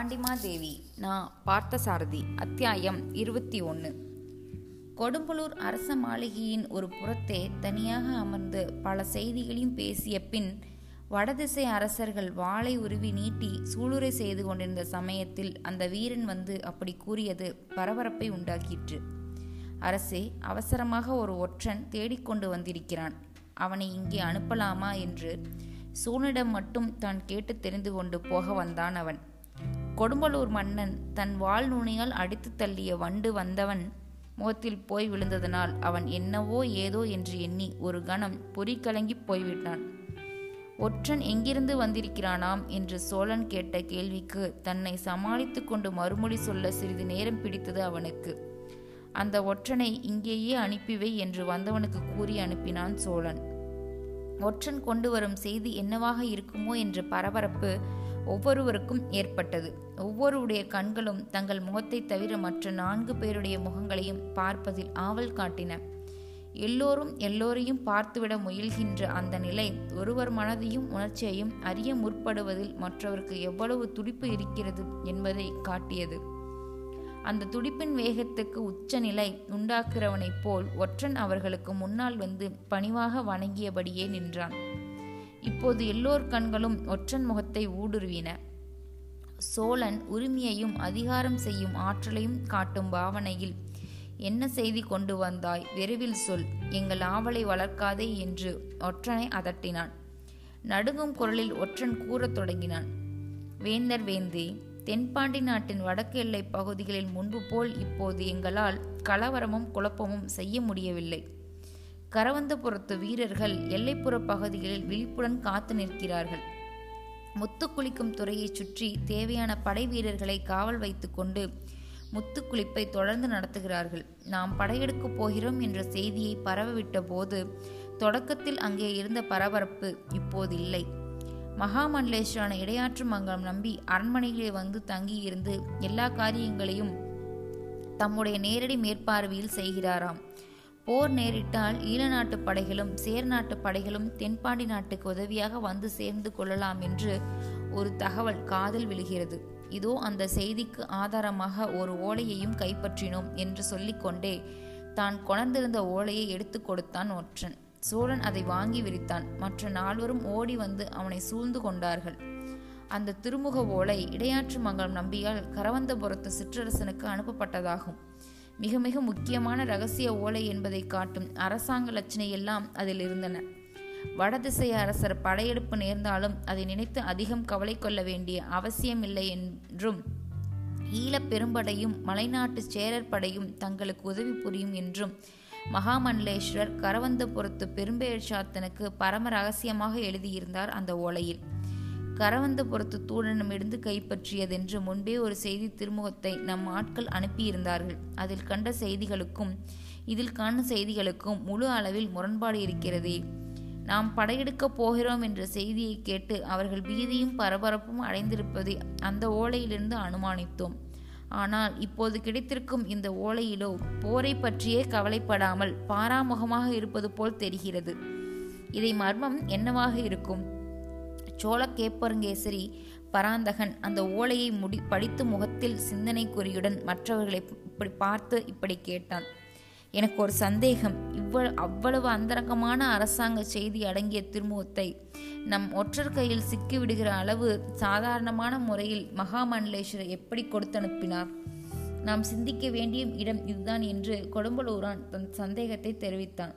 பாண்டிமாதேவி நான் பார்த்தசாரதி அத்தியாயம் இருபத்தி ஒன்று கொடும்பலூர் அரச மாளிகையின் ஒரு புறத்தே தனியாக அமர்ந்து பல செய்திகளையும் பேசிய பின் வடதிசை அரசர்கள் வாளை உருவி நீட்டி சூளுரை செய்து கொண்டிருந்த சமயத்தில் அந்த வீரன் வந்து அப்படி கூறியது பரபரப்பை உண்டாக்கிற்று. அரசே அவசரமாக ஒரு ஒற்றன் தேடிக்கொண்டு வந்திருக்கிறான். அவனை இங்கே அனுப்பலாமா? என்று சூனிடம் மட்டும் தான் கேட்டு தெரிந்து கொண்டு போக வந்தான் அவன். கொடும்பலூர் மன்னன் தன் வாள் நுனியால் அடித்து தள்ளிய வண்டு வந்தவன் முகத்தில் போய் விழுந்ததனால் அவன் என்னவோ ஏதோ என்று எண்ணி ஒரு கணம் பொறி கலங்கி போய்விட்டான். ஒற்றன் எங்கிருந்து வந்திருக்கிறானாம் என்று சோழன் கேட்ட கேள்விக்கு தன்னை சமாளித்து கொண்டு மறுமொழி சொல்ல சிறிது நேரம் பிடித்தது அவனுக்கு. அந்த ஒற்றனை இங்கேயே அனுப்பிவை என்று வந்தவனுக்கு கூறி அனுப்பினான் சோழன். ஒற்றன் கொண்டு வரும் செய்தி என்னவாக இருக்குமோ என்ற பரபரப்பு ஒவ்வொருவருக்கும் ஏற்பட்டது. ஒவ்வொருடைய கண்களும் தங்கள் முகத்தை தவிர மற்ற நான்கு பேருடைய முகங்களையும் பார்ப்பதில் ஆவல் காட்டின. எல்லோரும் எல்லோரையும் பார்த்துவிட முயல்கின்ற அந்த நிலை ஒருவர் மனதையும் உணர்ச்சியையும் அறிய முற்படுவதில் மற்றவருக்கு எவ்வளவு துடிப்பு இருக்கிறது என்பதை காட்டியது. அந்த துடிப்பின் வேகத்துக்கு உச்ச நிலை உண்டாக்குறவனைப் போல் ஒற்றன் அவர்களுக்கு முன்னால் வந்து பணிவாக வணங்கியபடியே நின்றான். இப்போது எல்லோர் கண்களும் ஒற்றன் முகத்தை ஊடுருவின. சோழன் உரிமையையும் அதிகாரம் செய்யும் ஆற்றலையும் காட்டும் பாவனையில் என்ன செய்தி கொண்டு வந்தாய்? விரைவில் சொல். எங்கள் ஆவலை வளர்க்காதே என்று ஒற்றனை அதட்டினான். நடுங்கும் குரலில் ஒற்றன் கூறத் தொடங்கினான். வேந்தர் வேந்தே தென்பாண்டி நாட்டின் வடக்கு எல்லை பகுதிகளில் முன்பு போல் இப்போது எங்களால் கலவரமும் குழப்பமும் செய்ய முடியவில்லை. கரவந்தபுரத்து வீரர்கள் எல்லைப்புற பகுதிகளில் விழிப்புடன் காத்து நிற்கிறார்கள். முத்து குளிக்கும் துறையைச் சுற்றி தேவையான படை வீரர்களை காவல் வைத்துக்கொண்டு முத்து குளிப்பை தொடர்ந்து நடத்துகிறார்கள். நாம் படையெடுக்கப் போகிறோம் என்ற செய்தியை பரவவிட்ட போது தொடக்கத்தில் அங்கே இருந்த பரபரப்பு இப்போது இல்லை. மகாமண்டலேஸ்வரான இடையாற்று மங்கலம் நம்பி அரண்மனையிலே வந்து தங்கியிருந்து எல்லா காரியங்களையும் தம்முடைய நேரடி மேற்பார்வையில் செய்கிறாராம். போர் நேரிட்டால் ஈழ நாட்டு படைகளும் சேர் நாட்டு படைகளும் தென்பாண்டி நாட்டுக்கு உதவியாக வந்து சேர்ந்து கொள்ளலாம் என்று ஒரு தகவல் காதல் விழுகிறது. இதோ அந்த செய்திக்கு ஆதாரமாக ஒரு ஓலையையும் கைப்பற்றினோம் என்று சொல்லிக்கொண்டே தான் கொணர்ந்திருந்த ஓலையை எடுத்து கொடுத்தான் ஒற்றன். சோழன் அதை வாங்கி விரித்தான். மற்ற நால்வரும் ஓடி வந்து அவனை சூழ்ந்து கொண்டார்கள். அந்த திருமுக ஓலை இடையாற்று மங்கலம் நம்பியால் கரவந்தபுரத்து சிற்றரசனுக்கு அனுப்பப்பட்டதாகும். மிக மிக முக்கியமான ரகசிய ஓலை என்பதை காட்டும் அரசாங்க லட்சணை எல்லாம் அதில் இருந்தன. வடதிசை அரசர் படையெடுப்பு நேர்ந்தாலும் அதை நினைத்து அதிகம் கவலை கொள்ள வேண்டிய அவசியமில்லை என்றும் ஈழப் பெரும்படையும் மலைநாட்டு சேரர் படையும் தங்களுக்கு உதவி புரியும் என்றும் மகாமண்டலேஸ்வரர் கரவந்தபுரத்து பெரும்பேர் சாத்தனுக்கு பரம ரகசியமாக எழுதியிருந்தார் அந்த ஓலையில். கரவந்தபுரத்து தூடனமிருந்து கைப்பற்றியதென்று முன்பே ஒரு செய்தி திருமுகத்தை நம் ஆட்கள் அனுப்பியிருந்தார்கள். அதில் கண்ட செய்திகளுக்கும் இதில் காணும் செய்திகளுக்கும் முழு அளவில் முரண்பாடு இருக்கிறதே. நாம் படையெடுக்கப் போகிறோம் என்ற செய்தியை கேட்டு அவர்கள் பீதியும் பரபரப்பும் அடைந்திருப்பதை அந்த ஓலையிலிருந்து அனுமானித்தோம். ஆனால் இப்போது கிடைத்திருக்கும் இந்த ஓலையிலோ போரை பற்றியே கவலைப்படாமல் பாராமுகமாக இருப்பது போல் தெரிகிறது. இதை மர்மம் என்னவாக இருக்கும்? சோழ கேப்பருங்கேசரி பராந்தகன் அந்த ஓலையை முடி படித்து முகத்தில் சிந்தனை குறியுடன் மற்றவர்களை இப்படி பார்த்து இப்படி கேட்டான். எனக்கு ஒரு சந்தேகம். இவ்வளவு அவ்வளவு அந்தரங்கமான அரசாங்க செய்தி அடங்கிய திருமுகத்தை நம் ஒற்றர் கையில் சிக்கிவிடுகிற அளவு சாதாரணமான முறையில் மகாமண்டலேஸ்வரர் எப்படி கொடுத்தனுப்பினார்? நாம் சிந்திக்க வேண்டிய இடம் இதுதான் என்று கொடும்பலூரான் தன் சந்தேகத்தை தெரிவித்தான்.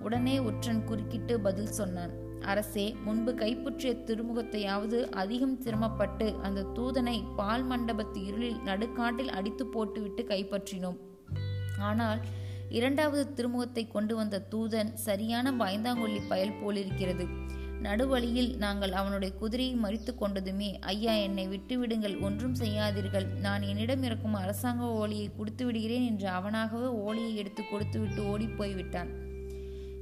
உடனே ஒற்றன் குறுக்கிட்டு பதில் சொன்னான். அரசே முன்பு கைப்பற்றிய திருமுகத்தையாவது அதிகம் சிரமப்பட்டு அந்த தூதனை பால் மண்டபத்து இருளில் நடுக்காட்டில் அடித்து போட்டுவிட்டு கைப்பற்றினோம். ஆனால் இரண்டாவது திருமுகத்தை கொண்டு வந்த தூதன் சரியான பயந்தாங்கொல்லி பயல் போலிருக்கிறது. நடுவழியில் நாங்கள் அவனுடைய குதிரையை மறித்து கொண்டதுமே ஐயா என்னை விட்டுவிடுங்கள் ஒன்றும் செய்யாதீர்கள். நான் என்னிடம் இருக்கும் அரசாங்க ஓலையை கொடுத்து விடுகிறேன் என்று அவனாகவே ஓலையை எடுத்து கொடுத்துவிட்டு ஓடிப் போய்விட்டான்.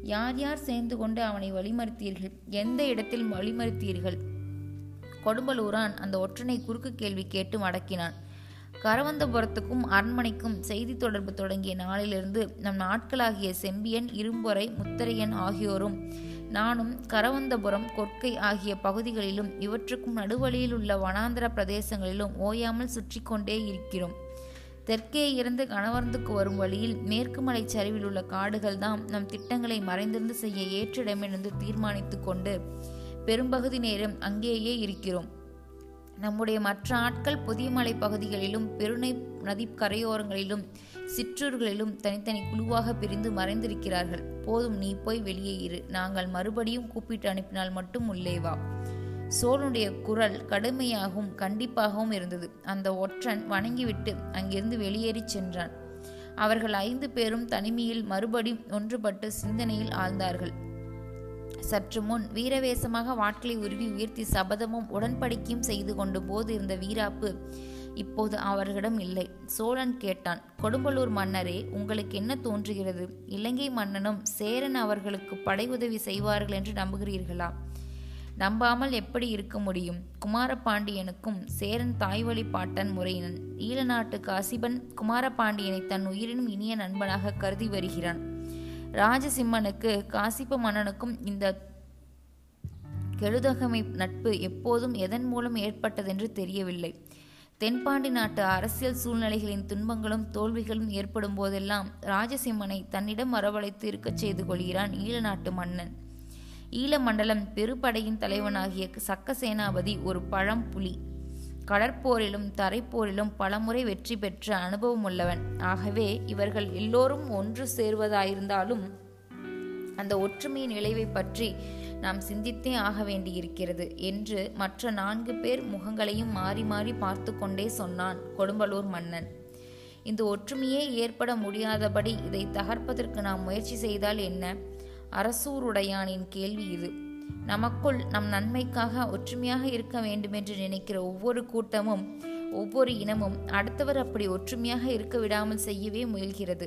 யார் யார் சேர்ந்து கொண்டு அவனை வழிமறித்தீர்கள்? எந்த இடத்தில் வழிமறித்தீர்கள்? கொடும்பலூரான் அந்த ஒற்றனை குறுக்கு கேள்வி கேட்டு மடக்கினான். கரவந்தபுரத்துக்கும் அரண்மனைக்கும் செய்தி தொடர்பு தொடங்கிய நாளிலிருந்து நம் நாட்களாகிய செம்பியன் இரும்பொறை முத்தரையன் ஆகியோரும் நானும் கரவந்தபுரம் கொற்கை ஆகிய பகுதிகளிலும் இவற்றுக்கும் நடுவழியில் உள்ள வனாந்திர பிரதேசங்களிலும் ஓயாமல் சுற்றி கொண்டே இருக்கிறோம். தெற்கே இருந்து கணவர்ந்துக்கு வரும் வழியில் மேற்கு மலை சரிவில் உள்ள காடுகள் தான் நம் திட்டங்களை மறைந்திருந்து செய்ய ஏற்றிடமென்று தீர்மானித்து கொண்டு பெரும்பகுதி நேரம் அங்கேயே இருக்கிறோம். நம்முடைய மற்ற ஆட்கள் புதிய மலை பகுதிகளிலும் பெருநை நதி கரையோரங்களிலும் சிற்றூர்களிலும் தனித்தனி குழுவாக பிரிந்து மறைந்திருக்கிறார்கள். போதும் நீ போய் வெளியே இரு. நாங்கள் மறுபடியும் கூப்பிட்டு அனுப்பினால் மட்டும் உள்ளே வா. சோழனுடைய குரல் கடுமையாகவும் கண்டிப்பாகவும் இருந்தது. அந்த ஒற்றன் வணங்கிவிட்டு அங்கிருந்து வெளியேறிச் சென்றான். அவர்கள் ஐந்து பேரும் தனிமையில் மறுபடி ஒன்றுபட்டு சிந்தனையில் ஆழ்ந்தார்கள். சற்று முன் வீரவேசமாக வாட்களை உருவி உயர்த்தி சபதமும் உடன்படிக்கையும் செய்து கொண்டு போது இருந்த வீராப்பு இப்போது அவர்களிடம் இல்லை சோழன் கேட்டான். கொடும்பலூர் மன்னரே உங்களுக்கு என்ன தோன்றுகிறது? இலங்கை மன்னனும் சேரன் அவர்களுக்கு படை உதவி செய்வார்கள் என்று நம்புகிறீர்களா? நம்பாமல் எப்படி இருக்க முடியும்? குமாரபாண்டியனுக்கும் சேரன் தாய்வழி பாட்டன் முறையினன். ஈழநாட்டு காசிபன் குமாரபாண்டியனை தன் உயிரினும் இனிய நண்பனாக கருதி வருகிறான். ராஜசிம்மனுக்கு காசிப்ப மன்னனுக்கும் இந்த கெழுதகமை நட்பு எப்போதும் எதன் மூலம் ஏற்பட்டதென்று தெரியவில்லை. தென்பாண்டி நாட்டு அரசியல் சூழ்நிலைகளின் துன்பங்களும் தோல்விகளும் ஏற்படும் போதெல்லாம் ராஜசிம்மனை தன்னிடம் வரவழைத்து இருக்கச் செய்து கொள்கிறான் ஈழநாட்டு மன்னன். ஈழமண்டலம் பெருப்படையின் தலைவனாகிய சக்க சேனாபதி ஒரு பழம் புலி கடற்போரிலும் தரைப்போரிலும் பலமுறை வெற்றி பெற்ற அனுபவம் உள்ளவன் ஆகவே இவர்கள் எல்லோரும் ஒன்று சேர்வதாயிருந்தாலும் அந்த ஒற்றுமையின் விளைவை பற்றி நாம் சிந்தித்தே ஆக வேண்டியிருக்கிறது என்று மற்ற நான்கு பேர் முகங்களையும் மாறி மாறி பார்த்து கொண்டே சொன்னான் கொடும்பலூர் மன்னன். இந்த ஒற்றுமையே ஏற்பட முடியாதபடி இதை தகர்ப்பதற்கு நாம் முயற்சி செய்தால் என்ன? அரசூருடையானின் கேள்வி இது. நமக்குள் நம் நன்மைக்காக ஒற்றுமையாக இருக்க வேண்டுமென்று நினைக்கிற ஒவ்வொரு கூட்டமும் ஒவ்வொரு இனமும் அடுத்தவர் அப்படி ஒற்றுமையாக இருக்க விடாமல் செய்யவே முயல்கிறது.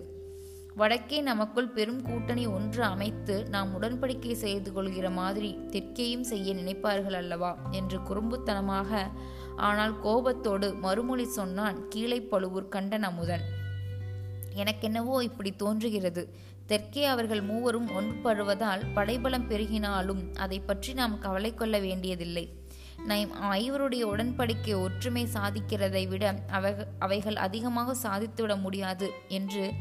வடக்கே நமக்குள் பெரும் கூட்டணி ஒன்று அமைத்து நாம் உடன்படிக்கை செய்து கொள்கிற மாதிரி தெற்கேயும் செய்ய நினைப்பார்கள் அல்லவா? என்று குறும்புத்தனமாக ஆனால் கோபத்தோடு மறுமொழி சொன்னான் கீழே பழுவூர் கண்டன் அமுதன் எனக்கென்னவோ இப்படி தோன்றுகிறது. தெற்கே அவர்கள் மூவரும் ஒன்றுபடுவதால் படைபலம் பெருகினாலும் அதை பற்றி நாம் கவலை கொள்ள வேண்டியதில்லை. நம் ஐவருடைய உடன்படிக்கை ஒற்றுமை சாதிக்கிறதை விட அவைகள் அதிகமாக சாதித்துவிட முடியாது என்று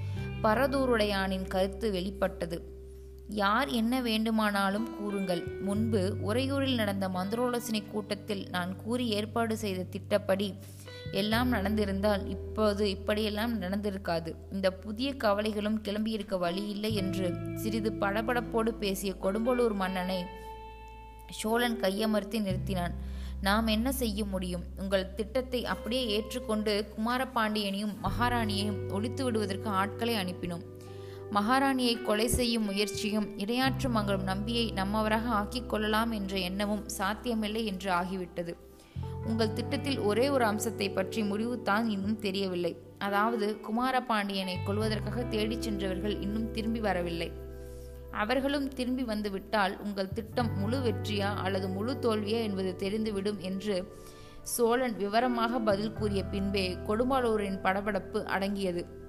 பரதூருடையானின் கருத்து வெளிப்பட்டது. யார் என்ன வேண்டுமானாலும் கூறுங்கள். முன்பு உறையூரில் நடந்த மந்திரோலோசனை கூட்டத்தில் நான் கூறி ஏற்பாடு செய்த திட்டப்படி எல்லாம் நடந்திருந்தால் இப்போது இப்படியெல்லாம் நடந்திருக்காது. இந்த புதிய கவலைகளும் கிளம்பியிருக்க வழி இல்லை என்று சிறிது படபடப்போடு பேசிய கொடும்பலூர் மன்னனை சோழன் கையமர்த்தி நிறுத்தினான். நாம் என்ன செய்ய முடியும்? உங்கள் திட்டத்தை அப்படியே ஏற்றுக்கொண்டு குமாரபாண்டியனையும் மகாராணியையும் ஒழித்து விடுவதற்கு ஆட்களை அனுப்பினோம். மகாராணியை கொலை செய்யும் முயற்சியும் இடையாற்று மங்களும் நம்பியை நம்மவராக ஆக்கிக் கொள்ளலாம் என்ற எண்ணமும் சாத்தியமில்லை என்று ஆகிவிட்டது. உங்கள் திட்டத்தில் ஒரே ஒரு அம்சத்தை பற்றி முடிவுதான் இன்னும் தெரியவில்லை. அதாவது குமாரபாண்டியனை கொள்வதற்காக தேடிச் சென்றவர்கள் இன்னும் திரும்பி வரவில்லை. அவர்களும் திரும்பி வந்துவிட்டால் உங்கள் திட்டம் முழு வெற்றியா அல்லது முழு தோல்வியா என்பது தெரிந்துவிடும் என்று சோழன் விவரமாக பதில் கூறிய பின்பே கொடும்பாளூரின் படபடப்பு அடங்கியது.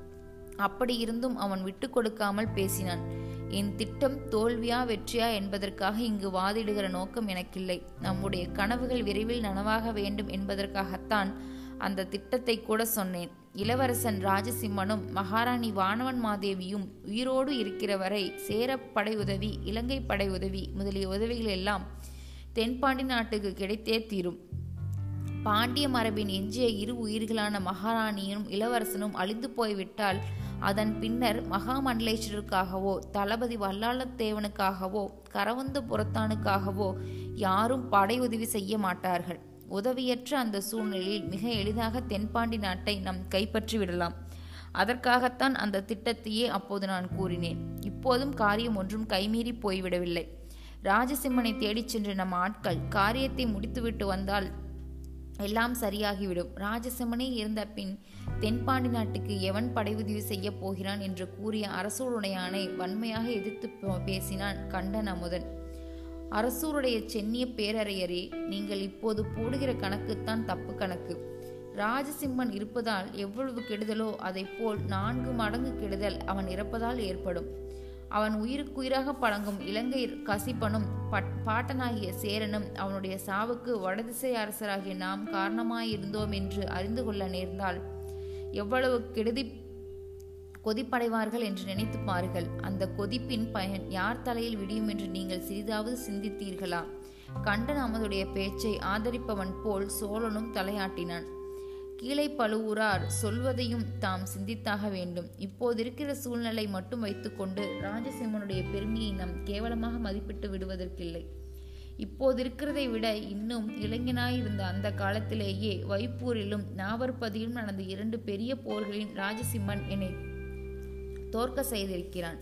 அப்படி இருந்தும் அவன் விட்டு கொடுக்காமல் பேசினான். என் திட்டம் தோல்வியா வெற்றியா என்பதற்காக இங்கு வாதிடுகிற நோக்கம் எனக்கில்லை. நம்முடைய கனவுகள் விரைவில் நனவாக வேண்டும் என்பதற்காகத்தான் அந்த திட்டத்தை கூட சொன்னேன். இளவரசன் ராஜசிம்மனும் மகாராணி வானவன் மாதேவியும் உயிரோடு இருக்கிற வரை சேர படை உதவி இலங்கை படை உதவி முதலிய உதவிகள் எல்லாம் தென்பாண்டி நாட்டுக்கு கிடைத்தே தீரும். பாண்டிய மரபின் எஞ்சிய இரு உயிர்களான மகாராணியும் இளவரசனும் அழிந்து போய்விட்டால் அதன் பின்னர் மகாமண்டலேஸ்வரருக்காகவோ தளபதி வல்லாளத்தேவனுக்காகவோ கரவந்து புறத்தானுக்காகவோ யாரும் படை உதவி செய்ய மாட்டார்கள். உதவியற்ற அந்த சூழ்நிலையில் மிக எளிதாக தென்பாண்டி நாட்டை நம் கைப்பற்றி விடலாம். அதற்காகத்தான் அந்த திட்டத்தையே அப்போது நான் கூறினேன். இப்போதும் காரியம் ஒன்றும் கைமீறி போய்விடவில்லை. ராஜசிம்மனை தேடிச் சென்ற நம் ஆட்கள் காரியத்தை முடித்துவிட்டு வந்தால் எல்லாம் சரியாகிவிடும். ராஜசிம்மனே இருந்த பின் தென்பாண்டி நாட்டுக்கு எவன் படையுதவி செய்ய போகிறான் என்று கூறிய அரசூருடையானை வன்மையாக எதிர்த்து பேசினான் கண்டன் அமுதன். அரசூருடைய சென்னிய பேரறையரே நீங்கள் இப்போது போடுகிற கணக்குத்தான் தப்பு கணக்கு. ராஜசிம்மன் இருப்பதால் எவ்வளவு கெடுதலோ அதை போல் நான்கு மடங்கு கெடுதல் அவன் இறப்பதால் ஏற்படும். அவன் உயிருக்குயிராக பழங்கும் இலங்கை கசிப்பனும் பட் பாட்டனாகிய சேரனும் அவனுடைய சாவுக்கு வடதிசை அரசராகிய நாம் காரணமாயிருந்தோம் என்று அறிந்து கொள்ள நேர்ந்தால் எவ்வளவு கெடுதி கொதிப்படைவார்கள் என்று நினைத்து பாருங்கள். அந்த கொதிப்பின் பயன் யார் தலையில் விடியும் என்று நீங்கள் சிறிதாவது சிந்தித்தீர்களா? கண்டன் அமதுடைய பேச்சை ஆதரிப்பவன் போல் சோழனும் தலையாட்டினான். கீழே பழுவூரார் சொல்வதையும் தாம் சிந்தித்தாக வேண்டும். இப்போதிருக்கிற சூழ்நிலை மட்டும் வைத்துக்கொண்டு ராஜசிம்மனுடைய பெருமையை நாம் கேவலமாக மதிப்பிட்டு விடுவதற்கில்லை. இப்போதிருக்கிறதை விட இன்னும் இளைஞனாயிருந்த அந்த காலத்திலேயே வைப்பூரிலும் நாவற்பதியிலும் நடந்த இரண்டு பெரிய போர்களின் ராஜசிம்மன் என்னை தோற்க செய்திருக்கிறான்.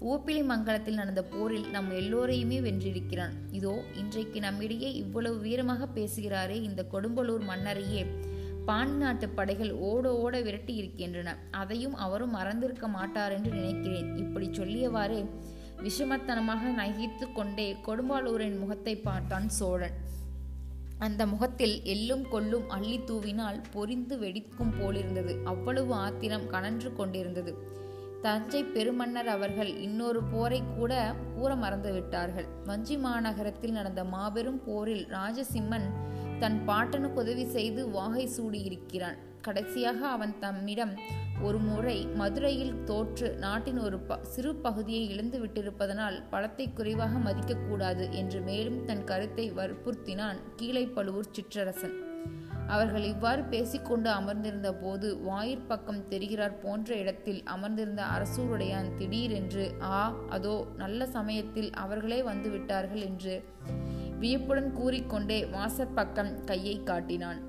ஊப்பிலி மங்கலத்தில் நடந்த போரில் நம் எல்லோரையுமே வென்றிருக்கிறான். இதோ இன்றைக்கு நம்மிடையே இவ்வளவு வீரமாக பேசுகிறாரே இந்த கொடும்பலூர் மன்னரையே. பாண்டி நாட்டு படைகள் ஓட ஓட விரட்டி இருக்கின்றன. அதையும் அவரும் மறந்திருக்க மாட்டார் என்று நினைக்கிறேன். இப்படி சொல்லியவாறே விஷமத்தனமாக நகைத்து கொண்டே கொடும்பாலூரின் முகத்தை பார்த்தான் சோழன். அந்த முகத்தில் எள்ளும் கொள்ளும் அள்ளி தூவினால் பொரிந்து வெடிக்கும் போலிருந்தது. அவ்வளவு ஆத்திரம் கனன்று கொண்டிருந்தது. தஞ்சை பெருமன்னர் அவர்கள் இன்னொரு போரை கூட கூற மறந்து விட்டார்கள் வஞ்சி மாநகரத்தில் நடந்த மாபெரும் போரில் ராஜசிம்மன் தன் பாட்டனுக்கு உதவி செய்து வாகை சூடியிருக்கிறான். கடைசியாக அவன் தம்மிடம் ஒரு முறை மதுரையில் தோற்று நாட்டின் ஒரு ப சிறு பகுதியை இழந்து விட்டிருப்பதனால் பழத்தை குறைவாக மதிக்கக்கூடாது என்று மேலும் தன் கருத்தை வற்புறுத்தினான் கீழைப்பழுவூர் சிற்றரசன். அவர்கள் இவ்வாறு பேசிக்கொண்டு அமர்ந்திருந்த போது வாயிற்பக்கம் தெரிகிறார் போன்ற இடத்தில் அமர்ந்திருந்த அரசூருடையான் திடீரென்று ஆ அதோ நல்ல சமயத்தில் அவர்களே வந்து விட்டார்கள் என்று வியப்புடன் கூறிக்கொண்டே வாசற்பக்கம் கையை காட்டினான்.